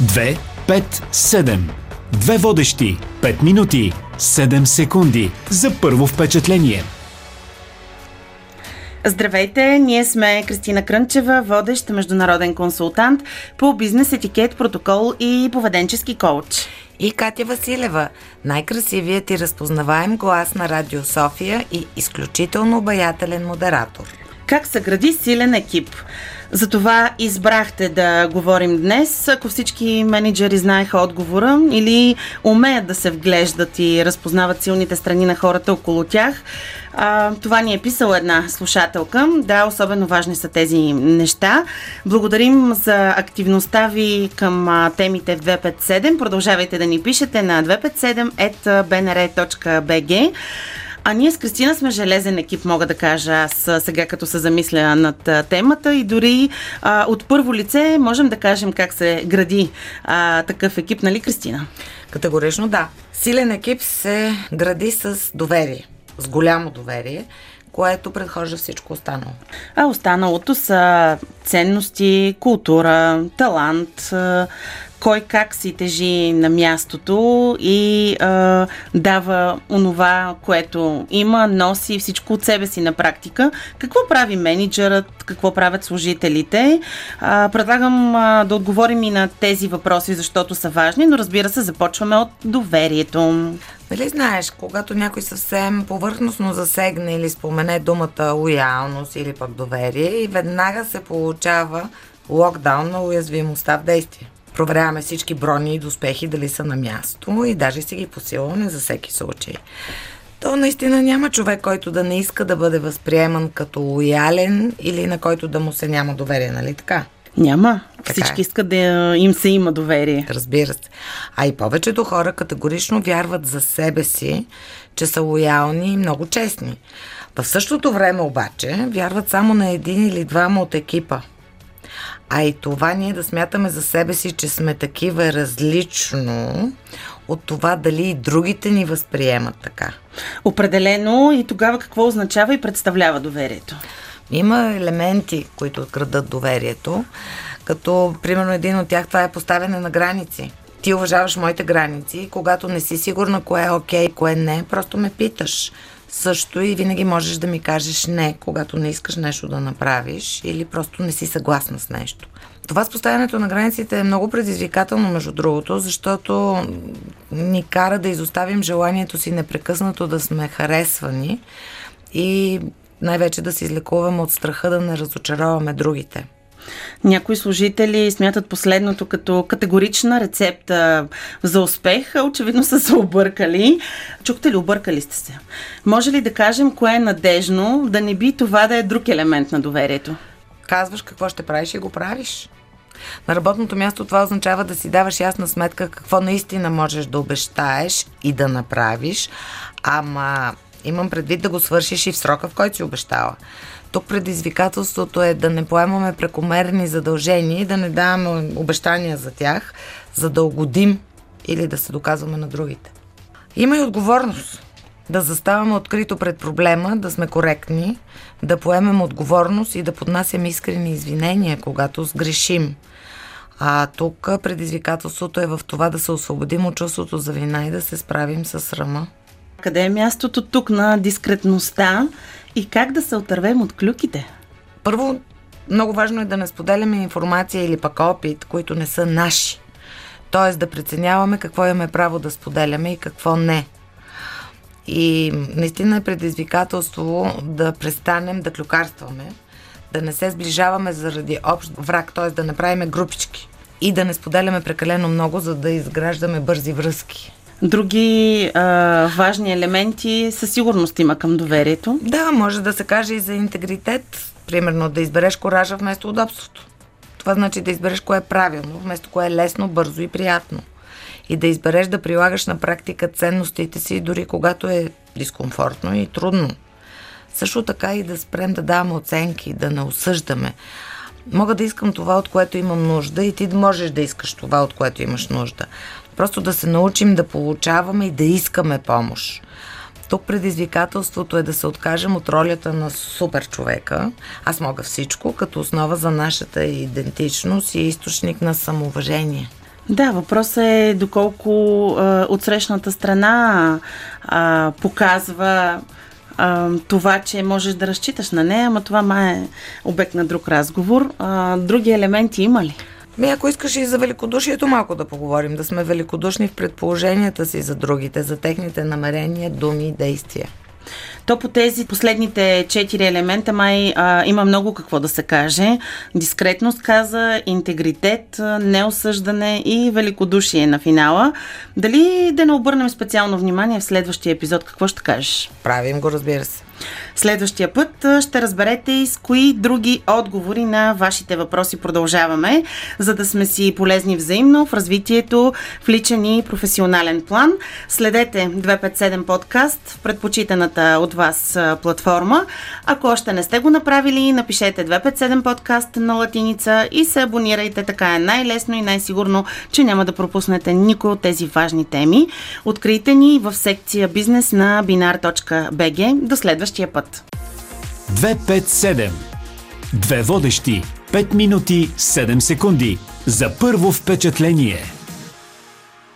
2, 5, 7. Две водещи. 5 минути. 7 секунди за първо впечатление. Здравейте, ние сме Кристина Крънчева, водещ международен консултант по бизнес етикет, протокол и поведенчески коуч. И Катя Василева, най-красивият и разпознаваем глас на Радио София и изключително обаятелен модератор. Как се гради силен екип? Затова избрахте да говорим днес. Ако всички менеджери знаеха отговора или умеят да се вглеждат и разпознават силните страни на хората около тях, а, това ни е писала една слушателка. Да, особено важни са тези неща. Благодарим за активността ви към а, темите в 257. Продължавайте да ни пишете на 257.bnr.bg. А ние с Кристина сме железен екип, мога да кажа аз сега, като се замисля над темата и дори а, от първо лице можем да кажем как се гради а, такъв екип, нали Кристина? Категорично да. Силен екип се гради с доверие, с голямо доверие, което предхожда всичко останало. А останалото са ценности, култура, талант, кой как си тежи на мястото и а, дава онова, което има, носи всичко от себе си на практика. Какво прави менеджерът, какво правят служителите? А, предлагам а, да отговорим и на тези въпроси, защото са важни, но разбира се, започваме от доверието. Нали знаеш, когато някой съвсем повърхностно засегне или спомене думата лоялност или пък доверие и веднага се получава локдаун на уязвимостта в действие. Проверяваме всички брони и доспехи дали са на място и даже си ги посилваме за всеки случай. То наистина няма човек, който да не иска да бъде възприеман като лоялен или на който да му се няма доверие, нали така? Няма. Така Всички е. искат да им се има доверие. Разбира се. А и повечето хора категорично вярват за себе си, че са лоялни и много честни. В същото време обаче вярват само на един или двама от екипа – а и това ние да смятаме за себе си, че сме такива различно от това дали и другите ни възприемат така. Определено и тогава какво означава и представлява доверието? Има елементи, които крадат доверието, като примерно един от тях това е поставяне на граници. Ти уважаваш моите граници, когато не си сигурна кое е окей, кое не, просто ме питаш също и винаги можеш да ми кажеш не, когато не искаш нещо да направиш или просто не си съгласна с нещо. Това с поставянето на границите е много предизвикателно, между другото, защото ни кара да изоставим желанието си непрекъснато да сме харесвани и най-вече да се излекуваме от страха да не разочароваме другите. Някои служители смятат последното като категорична рецепта за успех. Очевидно са се объркали. Чухте ли, объркали сте се? Може ли да кажем кое е надежно, да не би това да е друг елемент на доверието? Казваш какво ще правиш и го правиш. На работното място това означава да си даваш ясна сметка какво наистина можеш да обещаеш и да направиш, ама имам предвид да го свършиш и в срока, в който си обещала. Тук предизвикателството е да не поемаме прекомерни задължения и да не даваме обещания за тях, за да угодим или да се доказваме на другите. Има и отговорност. Да заставаме открито пред проблема, да сме коректни, да поемем отговорност и да поднасяме искрени извинения, когато сгрешим. А тук предизвикателството е в това да се освободим от чувството за вина и да се справим с срама. Къде е мястото тук на дискретността и как да се отървем от клюките? Първо, много важно е да не споделяме информация или пък опит, които не са наши. Тоест да преценяваме какво имаме право да споделяме и какво не. И наистина е предизвикателство да престанем да клюкарстваме, да не се сближаваме заради общ враг, т.е. да направим групички и да не споделяме прекалено много, за да изграждаме бързи връзки. Други а, важни елементи със сигурност има към доверието. Да, може да се каже и за интегритет. Примерно да избереш коража вместо удобството. Това значи да избереш кое е правилно, вместо кое е лесно, бързо и приятно. И да избереш да прилагаш на практика ценностите си, дори когато е дискомфортно и трудно. Също така и да спрем да даваме оценки, да не осъждаме. Мога да искам това, от което имам нужда и ти можеш да искаш това, от което имаш нужда. Просто да се научим да получаваме и да искаме помощ. Тук предизвикателството е да се откажем от ролята на супер човека. Аз мога всичко, като основа за нашата идентичност и източник на самоуважение. Да, въпросът е доколко а, отсрещната страна а, показва а, това, че можеш да разчиташ на нея, ама това ма е обект на друг разговор. А, други елементи има ли? Ми, ако искаш и за великодушието малко да поговорим, да сме великодушни в предположенията си за другите, за техните намерения, думи и действия. То по тези последните четири елемента май а, има много какво да се каже. Дискретност каза, интегритет, неосъждане и великодушие на финала. Дали да не обърнем специално внимание в следващия епизод? Какво ще кажеш? Правим го, разбира се. Следващия път ще разберете и с кои други отговори на вашите въпроси продължаваме, за да сме си полезни взаимно в развитието в личен и професионален план. Следете 257 подкаст в предпочитаната от вас платформа. Ако още не сте го направили, напишете 257 подкаст на латиница и се абонирайте. Така е най-лесно и най-сигурно, че няма да пропуснете никой от тези важни теми. Открийте ни в секция бизнес на binar.bg. До следващия път. 257 Две водещи 5 минути 7 секунди за първо впечатление.